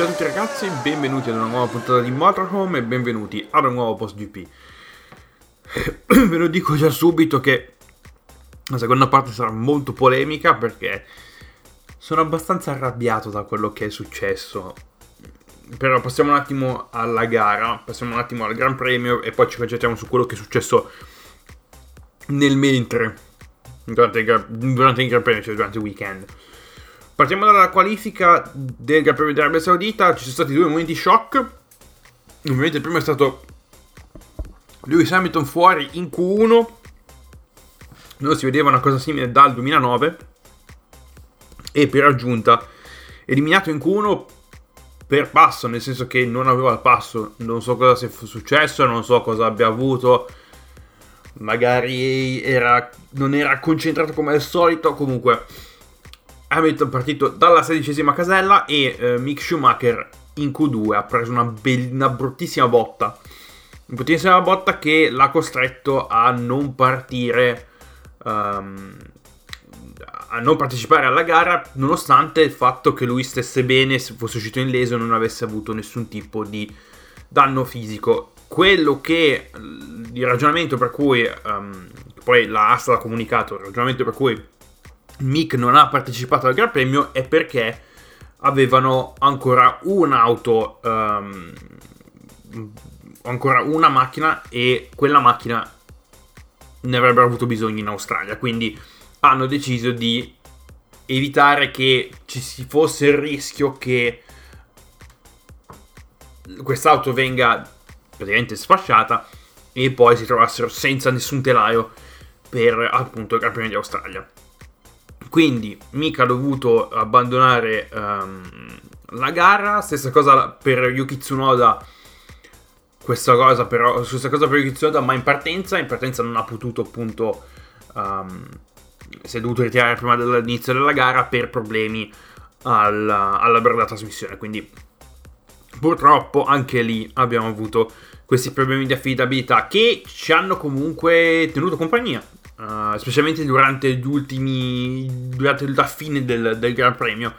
Ciao a tutti ragazzi, benvenuti ad una nuova puntata di Motorhome e benvenuti ad un nuovo post GP. Ve lo dico già subito che la seconda parte sarà molto polemica perché sono abbastanza arrabbiato da quello che è successo. Però passiamo un attimo alla gara, passiamo un attimo al Gran Premio e poi ci concentriamo su quello che è successo nel mentre, durante il, durante il Gran Premio, cioè durante il weekend. Partiamo dalla qualifica del Gran Premio dell'Arabia Saudita, ci sono stati due momenti shock. Ovviamente il primo è stato Lewis Hamilton fuori in Q1. Non si vedeva una cosa simile dal 2009. E per aggiunta, eliminato in Q1 per passo, nel senso che non aveva il passo. Non so cosa sia successo, non so cosa abbia avuto. Magari era, non era concentrato come al solito. Comunque Hamilton partito dalla sedicesima casella e eh, Mick Schumacher in Q2 ha preso una, be- una bruttissima botta. Una bruttissima botta che l'ha costretto a non partire, um, a non partecipare alla gara, nonostante il fatto che lui stesse bene, se fosse uscito in leso, non avesse avuto nessun tipo di danno fisico. Quello che il ragionamento per cui, um, poi la ASTA ha comunicato, il ragionamento per cui Mick non ha partecipato al Gran Premio è perché avevano ancora un'auto, um, ancora una macchina e quella macchina ne avrebbero avuto bisogno in Australia. Quindi hanno deciso di evitare che ci si fosse il rischio che quest'auto venga praticamente sfasciata e poi si trovassero senza nessun telaio per appunto il Gran Premio di Australia. Quindi Mika ha dovuto abbandonare um, la gara, stessa cosa per Yuki Tsunoda. Questa cosa, però, stessa cosa per Yuki Tsunoda, ma in partenza, in partenza non ha potuto appunto um, si è dovuto ritirare prima dell'inizio della gara per problemi alla, alla della trasmissione. Quindi purtroppo anche lì abbiamo avuto questi problemi di affidabilità che ci hanno comunque tenuto compagnia uh, specialmente durante gli ultimi, durante la fine del, del Gran Premio.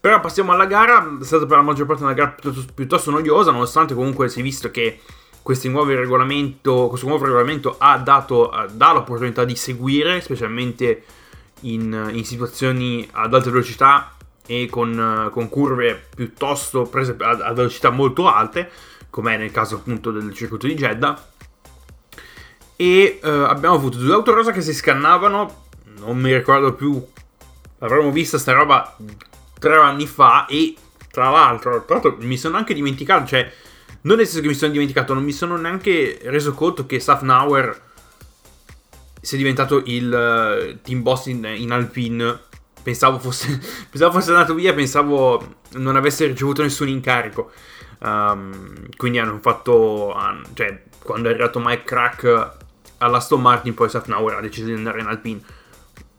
Però passiamo alla gara, è stata per la maggior parte una gara piuttosto, piuttosto noiosa, nonostante comunque si è visto che questo nuovo regolamento, questo nuovo regolamento ha dato dà l'opportunità di seguire, specialmente in, in situazioni ad alta velocità e con, con curve piuttosto prese a, a velocità molto alte, come nel caso appunto del circuito di Jeddah e uh, abbiamo avuto due auto rosa che si scannavano, non mi ricordo più, avremmo visto sta roba tre anni fa e tra l'altro, tra l'altro mi sono anche dimenticato, cioè non nel senso che mi sono dimenticato, non mi sono neanche reso conto che Safnauer sia diventato il uh, team boss in, in Alpine. Pensavo fosse, pensavo fosse andato via, pensavo non avesse ricevuto nessun incarico. Um, quindi hanno fatto, um, cioè, quando è arrivato Mike Crack all'Aston Martin poi Safnauer ha deciso di andare in Alpine.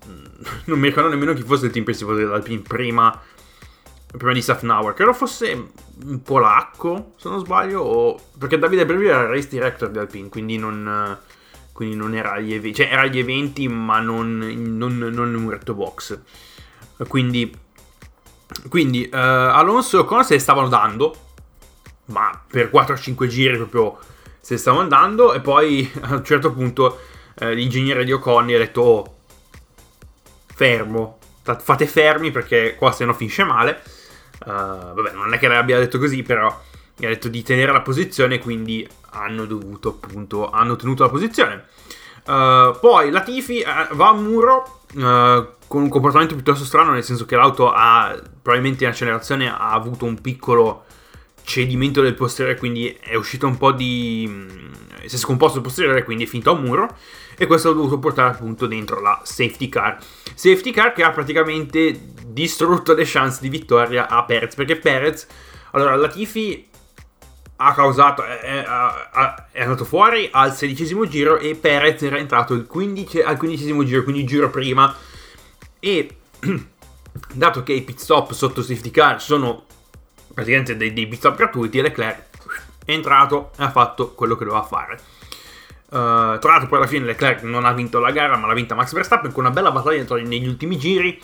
Mm, non mi ricordo nemmeno chi fosse il team principale dell'Alpine prima, prima di Safnauer credo fosse un polacco se non sbaglio o... perché Davide Brevi era il race director di Alpine quindi non, quindi non era agli eventi cioè era agli eventi ma non, non, non in un retto box. Quindi quindi uh, Alonso con se stavano dando ma per 4-5 giri proprio se stavo andando e poi a un certo punto eh, l'ingegnere di Oconni ha detto oh, fermo, fate fermi perché qua se no finisce male. Uh, vabbè, non è che l'abbia detto così, però mi ha detto di tenere la posizione, quindi hanno dovuto appunto, hanno tenuto la posizione. Uh, poi la Tifi uh, va a muro con un comportamento piuttosto strano, nel senso che l'auto ha probabilmente in accelerazione ha avuto un piccolo cedimento del posteriore, quindi è uscito un po' di... Mm, si è scomposto il posteriore, quindi è finito a un muro. E questo ha dovuto portare appunto dentro la safety car. Safety car che ha praticamente distrutto le chance di vittoria a Perez, perché Perez... Allora, Latifi ha causato, è, è, andato fuori al sedicesimo giro e Perez era entrato al, 15, al quindicesimo giro, quindi il giro prima. E dato che i pit stop sotto safety car sono praticamente dei, dei up gratuiti e Leclerc è entrato e ha fatto quello che doveva fare. Uh, tra l'altro poi alla fine Leclerc non ha vinto la gara ma l'ha vinta Max Verstappen con una bella battaglia negli ultimi giri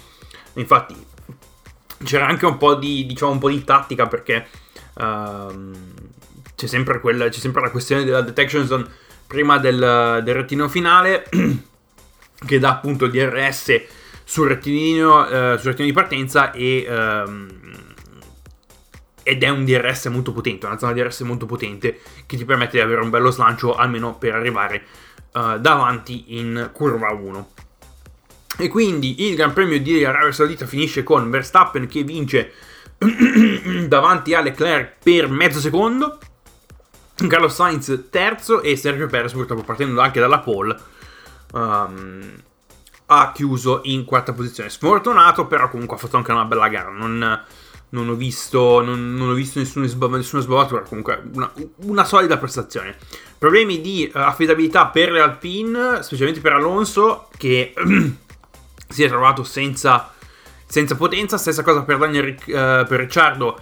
infatti c'era anche un po' di, diciamo, un po' di tattica perché uh, c'è, sempre quella, c'è sempre la questione della detection zone prima del, del rettino finale che dà appunto il DRS sul rettilineo, uh, sul rettilineo di partenza e... Uh, ed è un DRS molto potente, una zona DRS molto potente che ti permette di avere un bello slancio almeno per arrivare uh, davanti in curva 1. E quindi il Gran Premio di Arabia Saudita finisce con Verstappen che vince davanti a Leclerc per mezzo secondo, Carlos Sainz terzo e Sergio Perez purtroppo partendo anche dalla pole um, ha chiuso in quarta posizione. Sfortunato però comunque ha fatto anche una bella gara, non non ho visto, non, non ho visto nessuna, nessuna sbavatura, comunque una, una, solida prestazione. Problemi di uh, affidabilità per le Alpine, specialmente per Alonso, che si è trovato senza, senza, potenza. Stessa cosa per, Daniel, uh, per Ricciardo,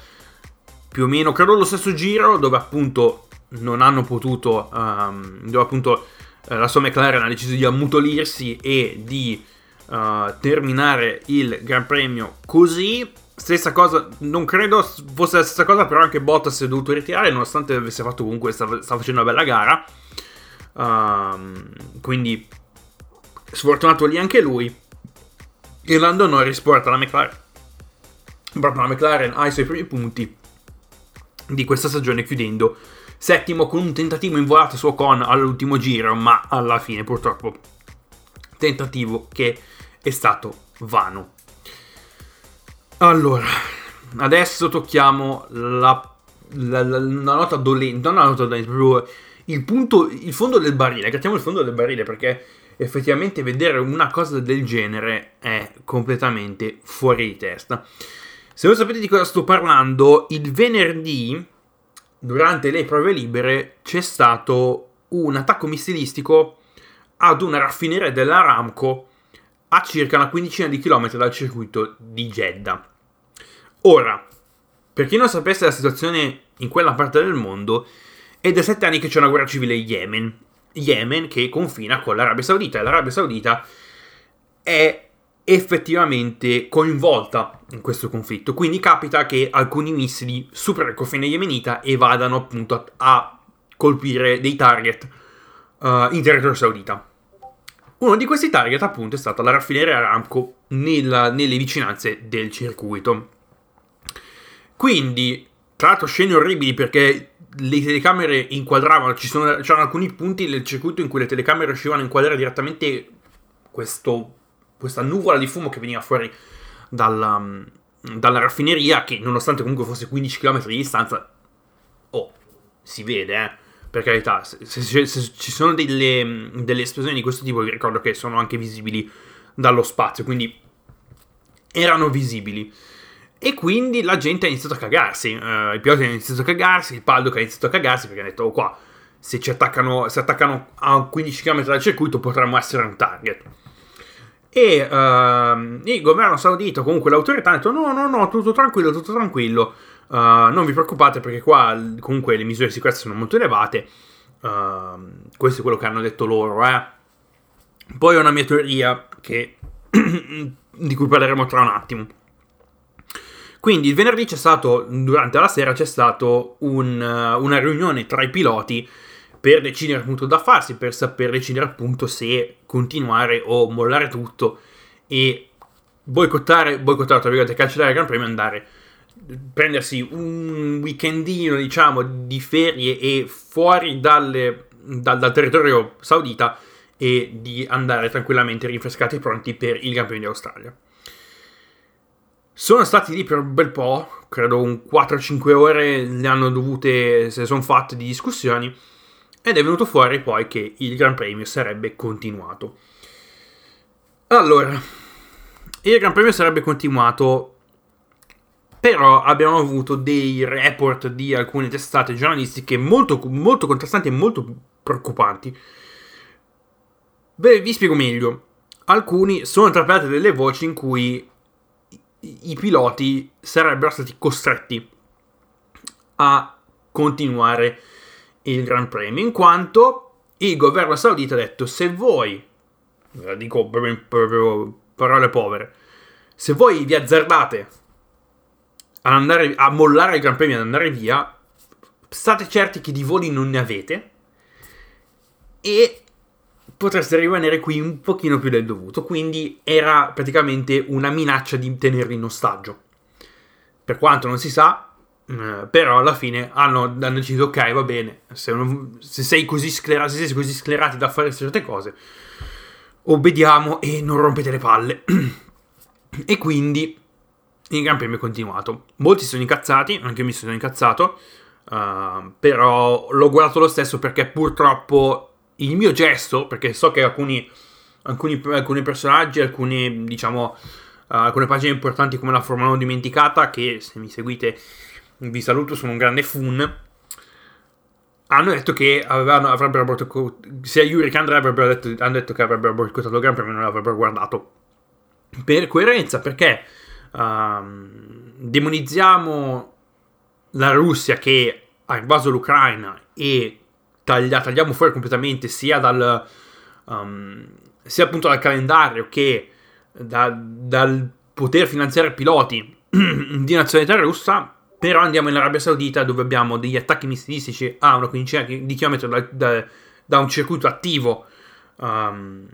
più o meno credo lo stesso giro, dove appunto non hanno potuto, um, dove appunto uh, la sua McLaren ha deciso di ammutolirsi e di terminare il Gran Premio così Stessa cosa, non credo fosse la stessa cosa, però anche Bottas si è dovuto ritirare, nonostante avesse fatto comunque, stava, stava facendo una bella gara. Um, quindi, sfortunato lì anche lui. E Lando Norris porta la McLaren. Proprio la McLaren ha i suoi primi punti di questa stagione, chiudendo settimo con un tentativo in volata su Ocon all'ultimo giro, ma alla fine purtroppo tentativo che è stato vano. Allora, adesso tocchiamo la, la, la, la nota dolente, non la nota dolente, proprio il punto, il fondo del barile. Grattiamo il fondo del barile perché effettivamente vedere una cosa del genere è completamente fuori di testa. Se non sapete di cosa sto parlando, il venerdì, durante le prove libere, c'è stato un attacco missilistico ad una raffineria dell'Aramco a circa una quindicina di chilometri dal circuito di Jeddah. Ora, per chi non sapesse la situazione in quella parte del mondo, è da sette anni che c'è una guerra civile in Yemen. Yemen che confina con l'Arabia Saudita e l'Arabia Saudita è effettivamente coinvolta in questo conflitto. Quindi capita che alcuni missili superino il confine yemenita e vadano appunto a, colpire dei target uh, in territorio saudita. Uno di questi target appunto è stata la raffineria Aramco nella, nelle vicinanze del circuito. Quindi, tra l'altro, scene orribili perché le telecamere inquadravano, ci sono, c'erano alcuni punti del circuito in cui le telecamere riuscivano a inquadrare direttamente questo, questa nuvola di fumo che veniva fuori dalla, dalla raffineria, che nonostante comunque fosse 15 km di distanza, oh, si vede, eh. Per carità, se, se, se, ci sono delle, delle, esplosioni di questo tipo, vi ricordo che sono anche visibili dallo spazio, quindi erano visibili. E quindi la gente ha iniziato a cagarsi, uh, i piloti hanno iniziato a cagarsi, il Paddock ha iniziato a cagarsi perché ha detto, oh qua, se ci attaccano, se attaccano a 15 km dal circuito potremmo essere un target. E uh, il governo saudita, comunque l'autorità, ha detto, no, no, no, tutto tranquillo, tutto tranquillo, uh, non vi preoccupate perché qua comunque le misure di sicurezza sono molto elevate. Uh, questo è quello che hanno detto loro, eh. Poi ho una mia teoria che, di cui parleremo tra un attimo. Quindi il venerdì c'è stato, durante la sera c'è stato un, uh, una riunione tra i piloti per decidere appunto da farsi, per saper decidere appunto se continuare o mollare tutto e boicottare, boicottare tra virgolette, cancellare il Gran Premio e andare prendersi un weekendino diciamo di ferie e fuori dalle, dal, dal territorio saudita e di andare tranquillamente rinfrescati e pronti per il Gran Premio di Australia. Sono stati lì per un bel po', credo un 4-5 ore le hanno dovute, se sono fatte di discussioni, ed è venuto fuori poi che il Gran Premio sarebbe continuato. Allora, il Gran Premio sarebbe continuato, però abbiamo avuto dei report di alcune testate giornalistiche molto, molto contrastanti e molto preoccupanti. Beh, vi spiego meglio. Alcuni sono trapelate delle voci in cui i piloti sarebbero stati costretti a continuare il Gran Premio, in quanto il governo saudita ha detto se voi, dico proprio, parole povere, se voi vi azzardate andare, a mollare il Gran Premio ad andare via, state certi che di voli non ne avete e potreste rimanere qui un pochino più del dovuto. Quindi era praticamente una minaccia di tenerli in ostaggio. Per quanto non si sa, eh, però alla fine hanno, hanno, deciso ok va bene se, non, se sei così sclerato se siete così sclerati da fare certe cose obbediamo e non rompete le palle e quindi il Gran Premio è continuato molti sono incazzati anche io mi sono incazzato uh, però l'ho guardato lo stesso perché purtroppo il mio gesto perché so che alcuni, alcuni, alcuni personaggi alcuni diciamo uh, alcune pagine importanti come la Formula 1 dimenticata che se mi seguite vi saluto, sono un grande fun. Hanno detto che avevano, avrebbero boicottato, sia Yuri che Andrea avrebbero detto, hanno detto che avrebbero boicottato il Gran Premio non l'avrebbero guardato. Per coerenza, perché um, demonizziamo la Russia che ha invaso l'Ucraina e taglia, tagliamo fuori completamente sia dal, um, sia appunto dal calendario che da, dal poter finanziare piloti di nazionalità russa però andiamo in Arabia Saudita dove abbiamo degli attacchi missilistici a una quindicina di chilometri da, da, da un circuito attivo um,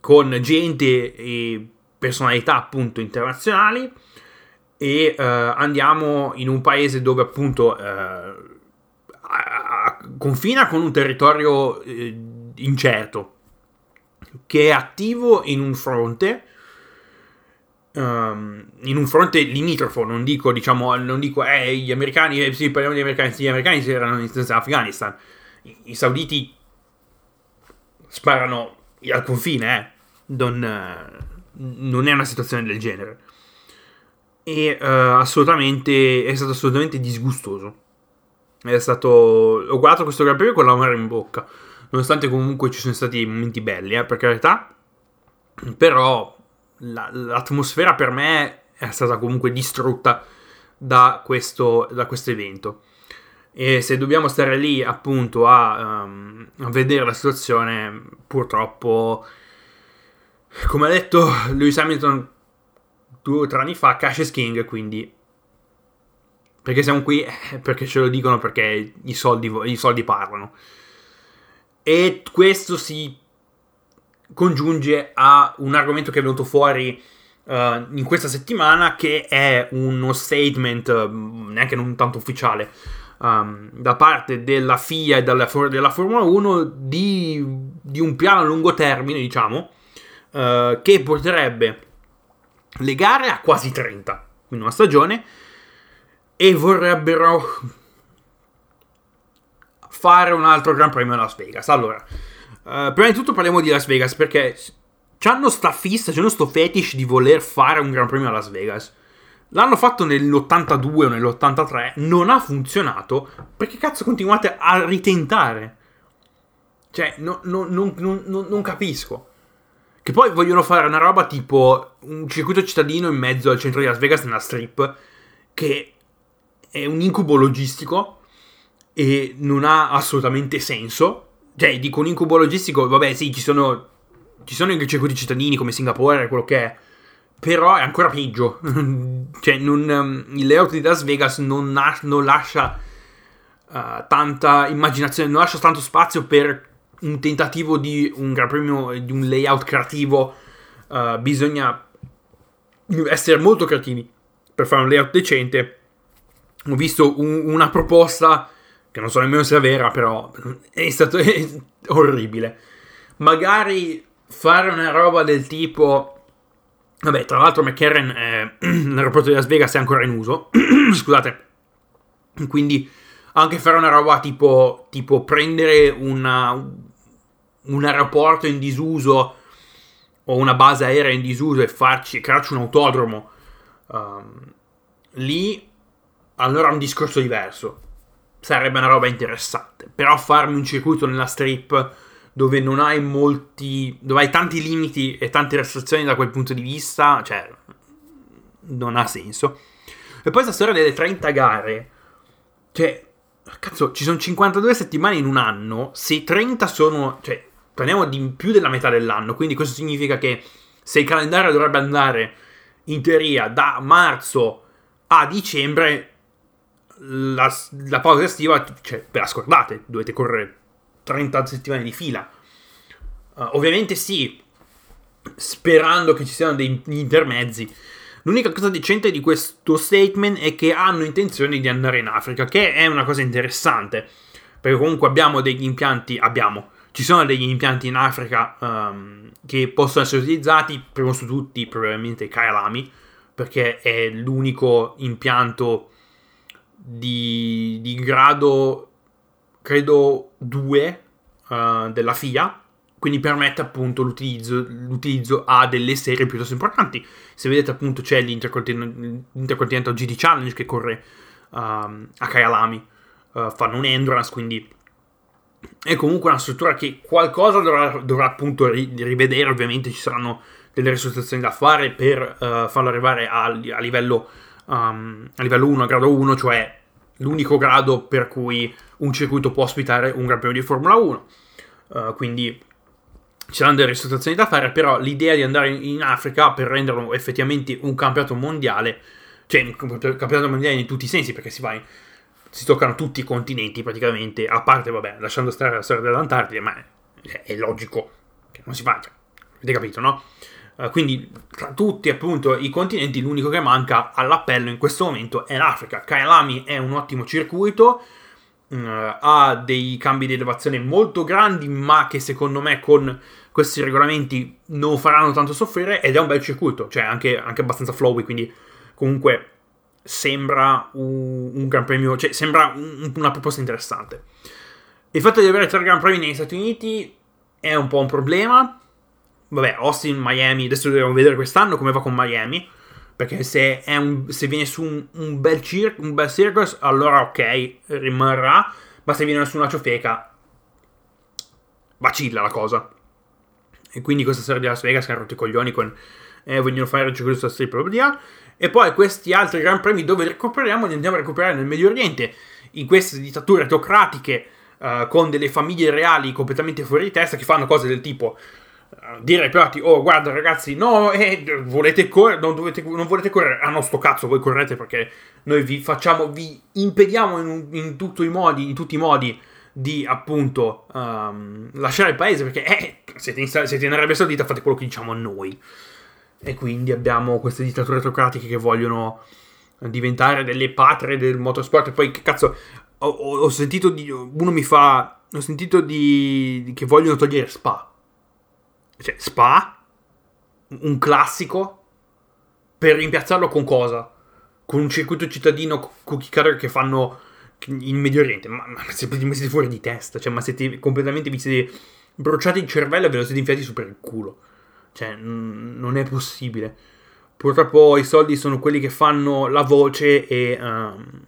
con gente e personalità appunto internazionali. E uh, andiamo in un paese dove appunto uh, confina con un territorio uh, incerto che è attivo in un fronte um, in un fronte limitrofo, non dico, diciamo, non dico, eh, gli americani, eh, sì, parliamo di americani, sì, gli americani erano in Afghanistan, I, i, sauditi sparano al confine, eh, non, non è una situazione del genere. E uh, assolutamente, è stato assolutamente disgustoso. È stato, ho guardato questo Gran Premio con la mano in bocca, nonostante comunque ci sono stati momenti belli, eh, per carità, però la, l'atmosfera per me è stata comunque distrutta da questo, da questo evento. E se dobbiamo stare lì appunto a, um, a vedere la situazione, purtroppo, come ha detto Lewis Hamilton due o tre anni fa, cash is king, quindi perché siamo qui? Eh, perché ce lo dicono perché i soldi, i soldi parlano. E questo si congiunge a un argomento che è venuto fuori uh, in questa settimana che è uno statement uh, neanche non tanto ufficiale um, da parte della FIA e della, della Formula 1 di, di, un piano a lungo termine diciamo uh, che porterebbe le gare a quasi 30 in una stagione e vorrebbero fare un altro Gran Premio a Las Vegas allora Uh, prima di tutto parliamo di Las Vegas perché hanno sta fissa, c'hanno sto fetish di voler fare un Gran Premio a Las Vegas. L'hanno fatto nell'82 o nell'83, non ha funzionato. Perché cazzo continuate a ritentare? Cioè, no, no, no, non capisco. Che poi vogliono fare una roba tipo un circuito cittadino in mezzo al centro di Las Vegas nella strip, che è un incubo logistico e non ha assolutamente senso cioè, dico un incubo logistico, vabbè, sì, ci sono, ci sono i circuiti cittadini come Singapore, quello che è. Però è ancora peggio. cioè, non, um, il layout di Las Vegas non, na- non lascia uh, tanta immaginazione, non lascia tanto spazio per un tentativo di un gran premio, di un layout creativo. Uh, bisogna essere molto creativi per fare un layout decente. Ho visto un, una proposta che non so nemmeno se è vera, però è stato orribile. Magari fare una roba del tipo... Vabbè, tra l'altro McCarran eh, l'aeroporto di Las Vegas è ancora in uso, scusate. Quindi anche fare una roba tipo, tipo prendere una, un aeroporto in disuso o una base aerea in disuso e farci, crearci un autodromo, um, lì allora è un discorso diverso sarebbe una roba interessante. Però farmi un circuito nella strip dove non hai molti. dove hai tanti limiti e tante restrizioni da quel punto di vista, cioè. non ha senso. E poi questa storia delle 30 gare. Cioè. Cazzo, ci sono 52 settimane in un anno. Se 30 sono. cioè, parliamo di più della metà dell'anno. Quindi questo significa che se il calendario dovrebbe andare in teoria da marzo a dicembre la, la pausa estiva, cioè, ve la scordate, dovete correre 30 settimane di fila. Uh, ovviamente sì, sperando che ci siano dei intermezzi. L'unica cosa decente di questo statement è che hanno intenzione di andare in Africa, che è una cosa interessante, perché comunque abbiamo degli impianti, abbiamo, ci sono degli impianti in Africa um, che possono essere utilizzati, prima su tutti probabilmente Kailami, perché è l'unico impianto di, di grado, credo, 2 uh, eh, della FIA, quindi permette appunto l'utilizzo, l'utilizzo, a delle serie piuttosto importanti. Se vedete appunto c'è l'Intercontinental GD Challenge che corre uh, a Kyalami, uh, fanno un endurance, quindi è comunque una struttura che qualcosa dovrà, dovrà appunto ri- rivedere, ovviamente ci saranno delle risultazioni da fare per uh, farlo arrivare a, a, livello, um, a livello 1, a grado 1, cioè l'unico grado per cui un circuito può ospitare un Gran Premio di Formula 1. Uh, quindi ci saranno delle ristrutturazioni da fare, però l'idea di andare in Africa per renderlo effettivamente un campionato mondiale, cioè un campionato mondiale in tutti i sensi, perché si va in, si toccano tutti i continenti praticamente, a parte, vabbè, lasciando stare la storia dell'Antartide, ma è, è logico che non si faccia, avete capito, no? Uh, quindi tra tutti appunto i continenti l'unico che manca all'appello in questo momento è l'Africa. Kailami è un ottimo circuito, uh, ha dei cambi di elevazione molto grandi, ma che secondo me con questi regolamenti non faranno tanto soffrire ed è un bel circuito, cioè anche, anche abbastanza flowy, quindi comunque sembra un, un gran premio, cioè sembra un, una proposta interessante. Il fatto di avere tre gran premi negli Stati Uniti è un po' un problema. Vabbè, Austin, Miami, adesso dobbiamo vedere quest'anno come va con Miami. Perché se, un, se viene su un, un, bel cir- un bel circus, allora ok, rimarrà. Ma se viene su una ciofeca, vacilla la cosa. E quindi questa serie di Las Vegas si hanno rotto i coglioni con eh, vogliono fare il circuito sta strip. E poi questi altri gran premi dove recuperiamo li andiamo a recuperare nel Medio Oriente, in queste dittature autocratiche uh, con delle famiglie reali completamente fuori di testa che fanno cose del tipo dire ai piloti, oh guarda ragazzi, no, eh, volete correre, non, dovete, non volete correre, ah no sto cazzo, voi correte perché noi vi facciamo, vi impediamo in, in, i modi, in tutti i modi di appunto um, lasciare il paese perché eh, siete, in, siete in Arabia Saudita, fate quello che diciamo a noi. E quindi abbiamo queste dittature autocratiche che vogliono diventare delle patrie del motorsport. E poi, che cazzo, ho, ho, sentito di. Uno mi fa. Ho sentito di, di, che vogliono togliere Spa. Cioè, Spa, un classico, per rimpiazzarlo con cosa? Con un circuito cittadino cookie cutter che fanno in Medio Oriente, ma, ma siete, siete fuori di testa, cioè, ma siete completamente, vi siete bruciati il cervello e ve lo siete infiati su per il culo. Cioè, n- non è possibile. Purtroppo i soldi sono quelli che fanno la voce e... Um,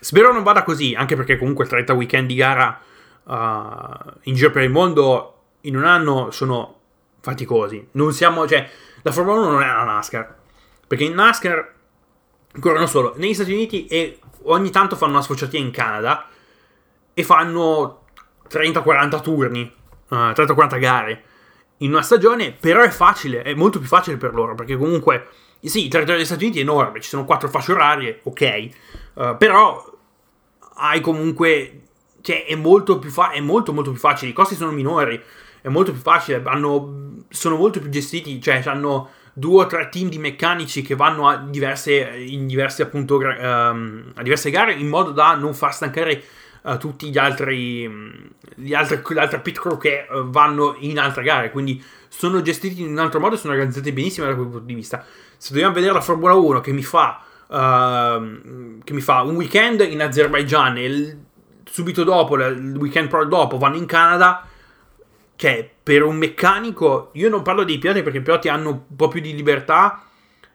spero non vada così, anche perché comunque 30 weekend di gara uh, in giro per il mondo in un anno sono faticosi. Non siamo, cioè, la Formula 1 non è la NASCAR. Perché in NASCAR corrono solo negli Stati Uniti e ogni tanto fanno una sfociatina in Canada e fanno 30-40 turni, uh, eh, 30-40 gare in una stagione, però è facile, è molto più facile per loro, perché comunque, sì, il territorio degli Stati Uniti è enorme, ci sono quattro fasce orarie, ok, uh, però hai comunque, cioè è molto più, fa- è molto molto più facile, i costi sono minori, è molto più facile, hanno, sono molto più gestiti, cioè hanno due o tre team di meccanici che vanno a diverse, in diverse, appunto, um, a diverse gare in modo da non far stancare uh, tutti gli altri, gli altri, le altre pit crew che uh, vanno in altre gare. Quindi sono gestiti in un altro modo e sono organizzati benissimo da quel punto di vista. Se dobbiamo vedere la Formula 1 che mi fa, uh, che mi fa un weekend in Azerbaijan e il, subito dopo, il weekend pro dopo, vanno in Canada che per un meccanico, io non parlo dei piloti perché i piloti hanno un po' più di libertà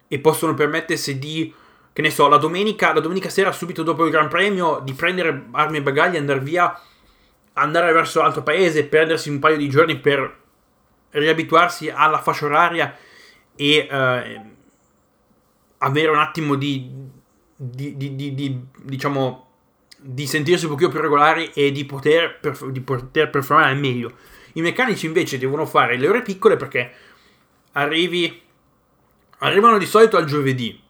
e possono permettersi di, che ne so, la domenica, la domenica sera subito dopo il Gran Premio, di prendere armi e bagagli, andare via, andare verso l'altro paese, perdersi un paio di giorni per riabituarsi alla fascia oraria e eh, avere un attimo di, di, di, di, diciamo, di sentirsi un pochino più regolari e di poter, di poter performare al meglio. I meccanici invece devono fare le ore piccole perché arrivi, arrivano di solito al giovedì,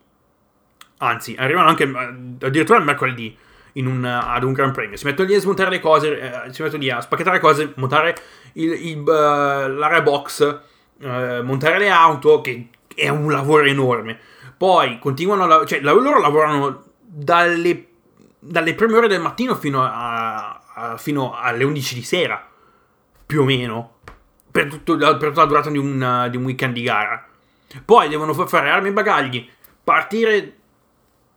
Anzi, arrivano anche eh, addirittura il mercoledì un, ad un Gran Premio. Si mettono lì a smontare le cose, eh, si mettono lì a spacchettare le cose, montare il, il, uh, l'area box, uh, montare le auto, che è un lavoro enorme. Poi continuano a lavorare, cioè loro lavorano dalle, dalle prime ore del mattino fino, a, a, fino alle 11 di sera, più o meno, per, tutto, per tutta la durata di un, di un weekend di gara. Poi devono fare armi e bagagli, partire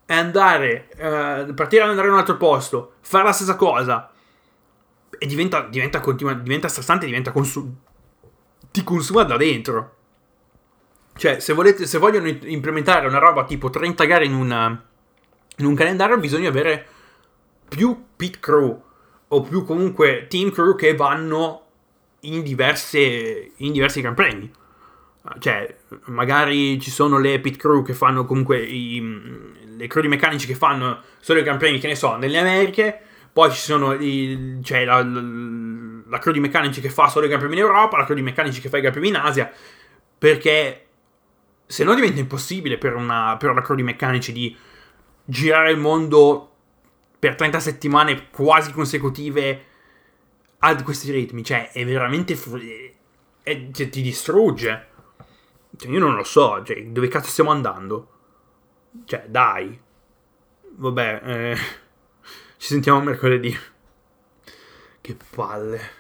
e andare, uh, partire e andare in un altro posto, fare la stessa cosa. E diventa, diventa, continua, diventa stressante, diventa consum- ti consuma da dentro. Cioè, se, volete, se vogliono implementare una roba tipo 30 gare in, una, in un calendario, bisogna avere più pit crew o più comunque team crew che vanno in, diverse, in diversi Gran Premi. Cioè, magari ci sono le pit crew che fanno comunque i, le crew di meccanici che fanno solo i Gran Premi, che ne so, nelle Americhe. Poi ci sono i, cioè la, la, la crew di meccanici che fa solo i Gran Premi in Europa, la crew di meccanici che fa i Gran Premi in Asia. Perché se no diventa impossibile per una, per una crew di meccanici di girare il mondo per 30 settimane quasi consecutive a questi ritmi. Cioè, è veramente. È, cioè, ti distrugge. Cioè, io non lo so. Cioè, dove cazzo stiamo andando? Cioè, dai. Vabbè, eh, ci sentiamo mercoledì. Che palle.